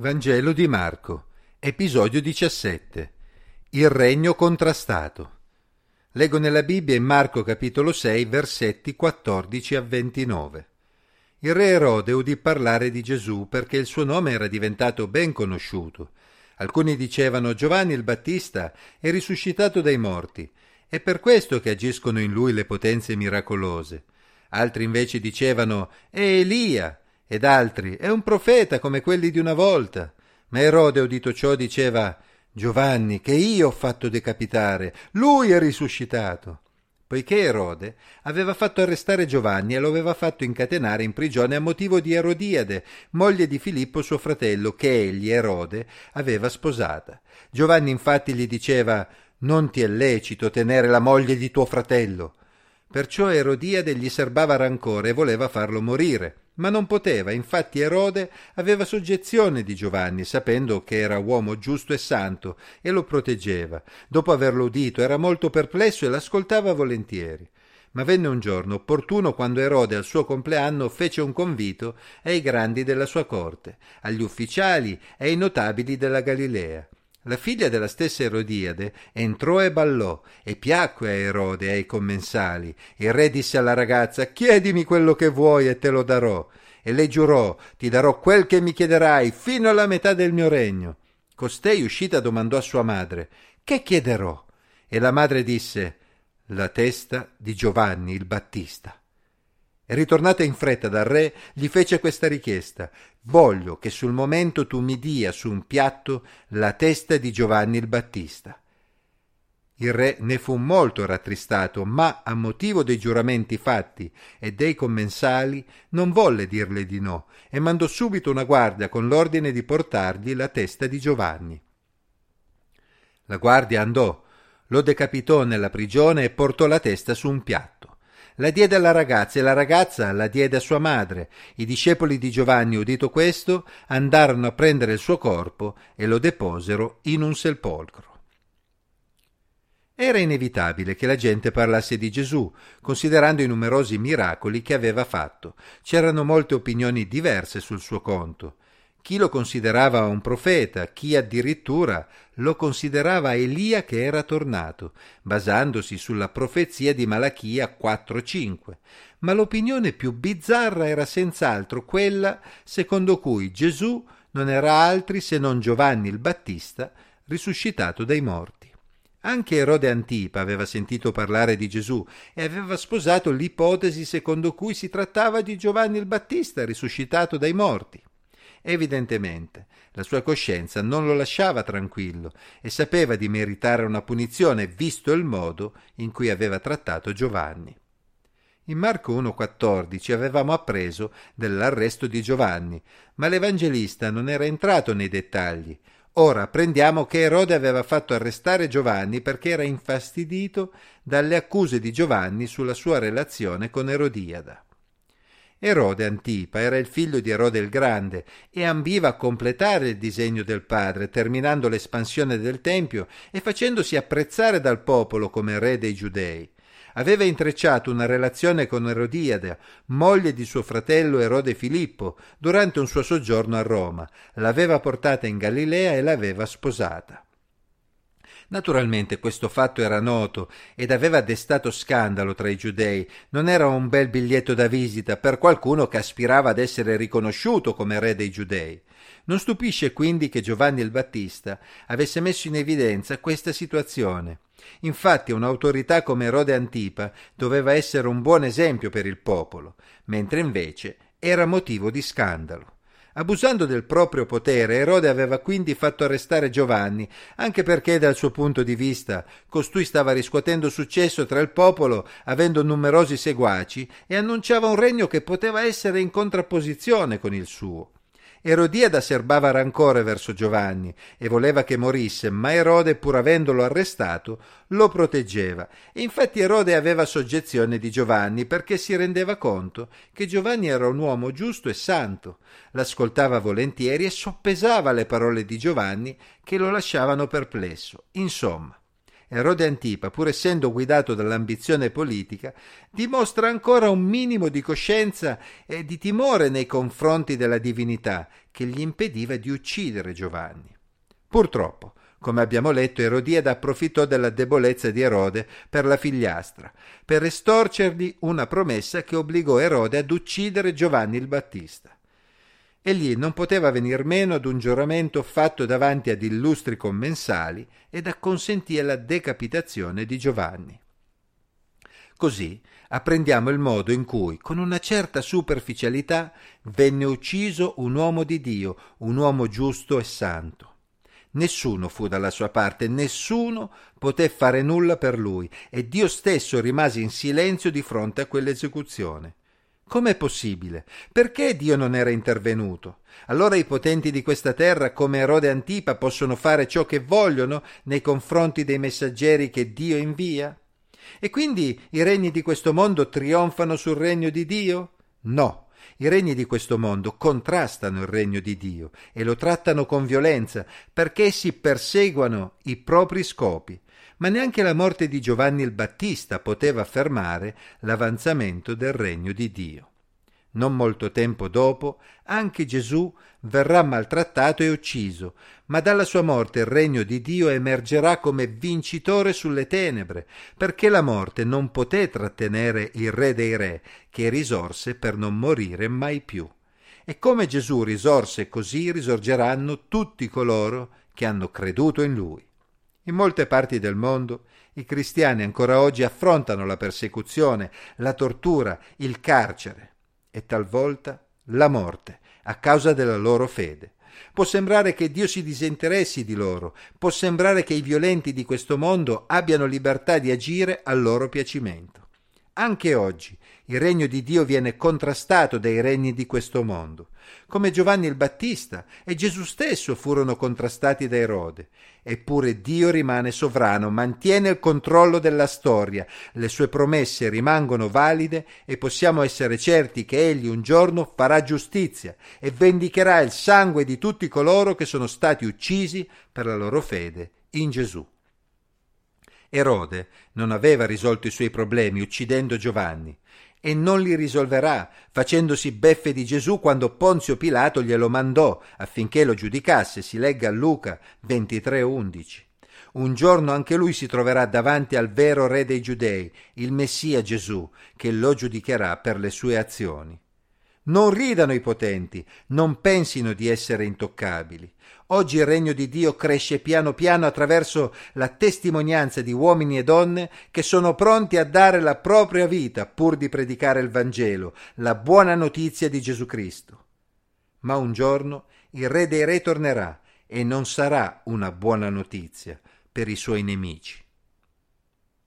Vangelo di Marco, episodio 17. Il regno contrastato. Leggo nella Bibbia in Marco capitolo 6 versetti 14 a 29. Il re Erode udì parlare di Gesù perché il suo nome era diventato ben conosciuto. Alcuni dicevano Giovanni il Battista è risuscitato dai morti, è per questo che agiscono in lui le potenze miracolose. Altri invece dicevano è Elia, ed altri è un profeta come quelli di una volta. Ma Erode, udito ciò, diceva Giovanni, che io ho fatto decapitare, lui è risuscitato. Poiché Erode aveva fatto arrestare Giovanni e lo aveva fatto incatenare in prigione a motivo di Erodiade, moglie di Filippo suo fratello, che egli, Erode, aveva sposata. Giovanni infatti gli diceva Non ti è lecito tenere la moglie di tuo fratello. Perciò Erodiade gli serbava rancore e voleva farlo morire ma non poteva, infatti Erode aveva soggezione di Giovanni, sapendo che era uomo giusto e santo, e lo proteggeva. Dopo averlo udito era molto perplesso e l'ascoltava volentieri. Ma venne un giorno opportuno quando Erode al suo compleanno fece un convito ai grandi della sua corte, agli ufficiali e ai notabili della Galilea. La figlia della stessa Erodiade entrò e ballò e piacque a Erode e ai commensali. Il re disse alla ragazza Chiedimi quello che vuoi e te lo darò. E lei giurò Ti darò quel che mi chiederai fino alla metà del mio regno. Costei uscita domandò a sua madre Che chiederò? E la madre disse La testa di Giovanni il Battista. Ritornata in fretta dal re, gli fece questa richiesta. Voglio che sul momento tu mi dia su un piatto la testa di Giovanni il Battista. Il re ne fu molto rattristato, ma a motivo dei giuramenti fatti e dei commensali non volle dirle di no e mandò subito una guardia con l'ordine di portargli la testa di Giovanni. La guardia andò, lo decapitò nella prigione e portò la testa su un piatto. La diede alla ragazza e la ragazza la diede a sua madre. I discepoli di Giovanni, udito questo, andarono a prendere il suo corpo e lo deposero in un sepolcro. Era inevitabile che la gente parlasse di Gesù, considerando i numerosi miracoli che aveva fatto. C'erano molte opinioni diverse sul suo conto chi lo considerava un profeta, chi addirittura lo considerava Elia che era tornato, basandosi sulla profezia di Malachia 4.5. Ma l'opinione più bizzarra era senz'altro quella secondo cui Gesù non era altri se non Giovanni il Battista risuscitato dai morti. Anche Erode Antipa aveva sentito parlare di Gesù e aveva sposato l'ipotesi secondo cui si trattava di Giovanni il Battista risuscitato dai morti. Evidentemente la sua coscienza non lo lasciava tranquillo e sapeva di meritare una punizione visto il modo in cui aveva trattato Giovanni. In Marco 1,14 avevamo appreso dell'arresto di Giovanni, ma l'Evangelista non era entrato nei dettagli. Ora apprendiamo che Erode aveva fatto arrestare Giovanni perché era infastidito dalle accuse di Giovanni sulla sua relazione con Erodiada. Erode Antipa era il figlio di Erode il Grande e ambiva a completare il disegno del padre, terminando l'espansione del Tempio e facendosi apprezzare dal popolo come re dei Giudei. Aveva intrecciato una relazione con Erodiade, moglie di suo fratello Erode Filippo, durante un suo soggiorno a Roma. L'aveva portata in Galilea e l'aveva sposata. Naturalmente questo fatto era noto ed aveva destato scandalo tra i giudei. Non era un bel biglietto da visita per qualcuno che aspirava ad essere riconosciuto come re dei giudei. Non stupisce quindi che Giovanni il Battista avesse messo in evidenza questa situazione. Infatti un'autorità come Erode Antipa doveva essere un buon esempio per il popolo, mentre invece era motivo di scandalo. Abusando del proprio potere, Erode aveva quindi fatto arrestare Giovanni, anche perché dal suo punto di vista costui stava riscuotendo successo tra il popolo, avendo numerosi seguaci, e annunciava un regno che poteva essere in contrapposizione con il suo. Erodiada serbava rancore verso Giovanni e voleva che morisse, ma Erode, pur avendolo arrestato, lo proteggeva. E infatti Erode aveva soggezione di Giovanni perché si rendeva conto che Giovanni era un uomo giusto e santo. L'ascoltava volentieri e soppesava le parole di Giovanni che lo lasciavano perplesso. Insomma, Erode Antipa, pur essendo guidato dall'ambizione politica, dimostra ancora un minimo di coscienza e di timore nei confronti della divinità che gli impediva di uccidere Giovanni. Purtroppo, come abbiamo letto, Erodiade approfittò della debolezza di Erode per la figliastra, per estorcergli una promessa che obbligò Erode ad uccidere Giovanni il Battista. Egli non poteva venir meno ad un giuramento fatto davanti ad illustri commensali ed acconsentì alla decapitazione di Giovanni. Così apprendiamo il modo in cui, con una certa superficialità, venne ucciso un uomo di Dio, un uomo giusto e santo. Nessuno fu dalla sua parte, nessuno poté fare nulla per lui, e Dio stesso rimase in silenzio di fronte a quell'esecuzione. Com'è possibile? Perché Dio non era intervenuto? Allora i potenti di questa terra, come Erode Antipa, possono fare ciò che vogliono nei confronti dei messaggeri che Dio invia? E quindi i regni di questo mondo trionfano sul regno di Dio? No. I regni di questo mondo contrastano il regno di Dio e lo trattano con violenza perché essi perseguono i propri scopi. Ma neanche la morte di Giovanni il Battista poteva fermare l'avanzamento del regno di Dio. Non molto tempo dopo, anche Gesù verrà maltrattato e ucciso, ma dalla sua morte il regno di Dio emergerà come vincitore sulle tenebre, perché la morte non poté trattenere il Re dei Re, che risorse per non morire mai più. E come Gesù risorse così risorgeranno tutti coloro che hanno creduto in Lui. In molte parti del mondo i cristiani ancora oggi affrontano la persecuzione, la tortura, il carcere e talvolta la morte a causa della loro fede. Può sembrare che Dio si disinteressi di loro, può sembrare che i violenti di questo mondo abbiano libertà di agire al loro piacimento. Anche oggi il regno di Dio viene contrastato dai regni di questo mondo, come Giovanni il Battista e Gesù stesso furono contrastati da Erode. Eppure Dio rimane sovrano, mantiene il controllo della storia, le sue promesse rimangono valide e possiamo essere certi che Egli un giorno farà giustizia e vendicherà il sangue di tutti coloro che sono stati uccisi per la loro fede in Gesù. Erode non aveva risolto i suoi problemi uccidendo Giovanni e non li risolverà facendosi beffe di Gesù quando Ponzio Pilato glielo mandò affinché lo giudicasse, si legga a Luca 23:11. Un giorno anche lui si troverà davanti al vero re dei giudei, il Messia Gesù, che lo giudicherà per le sue azioni. Non ridano i potenti, non pensino di essere intoccabili. Oggi il regno di Dio cresce piano piano attraverso la testimonianza di uomini e donne che sono pronti a dare la propria vita pur di predicare il Vangelo, la buona notizia di Gesù Cristo. Ma un giorno il Re dei Re tornerà e non sarà una buona notizia per i suoi nemici.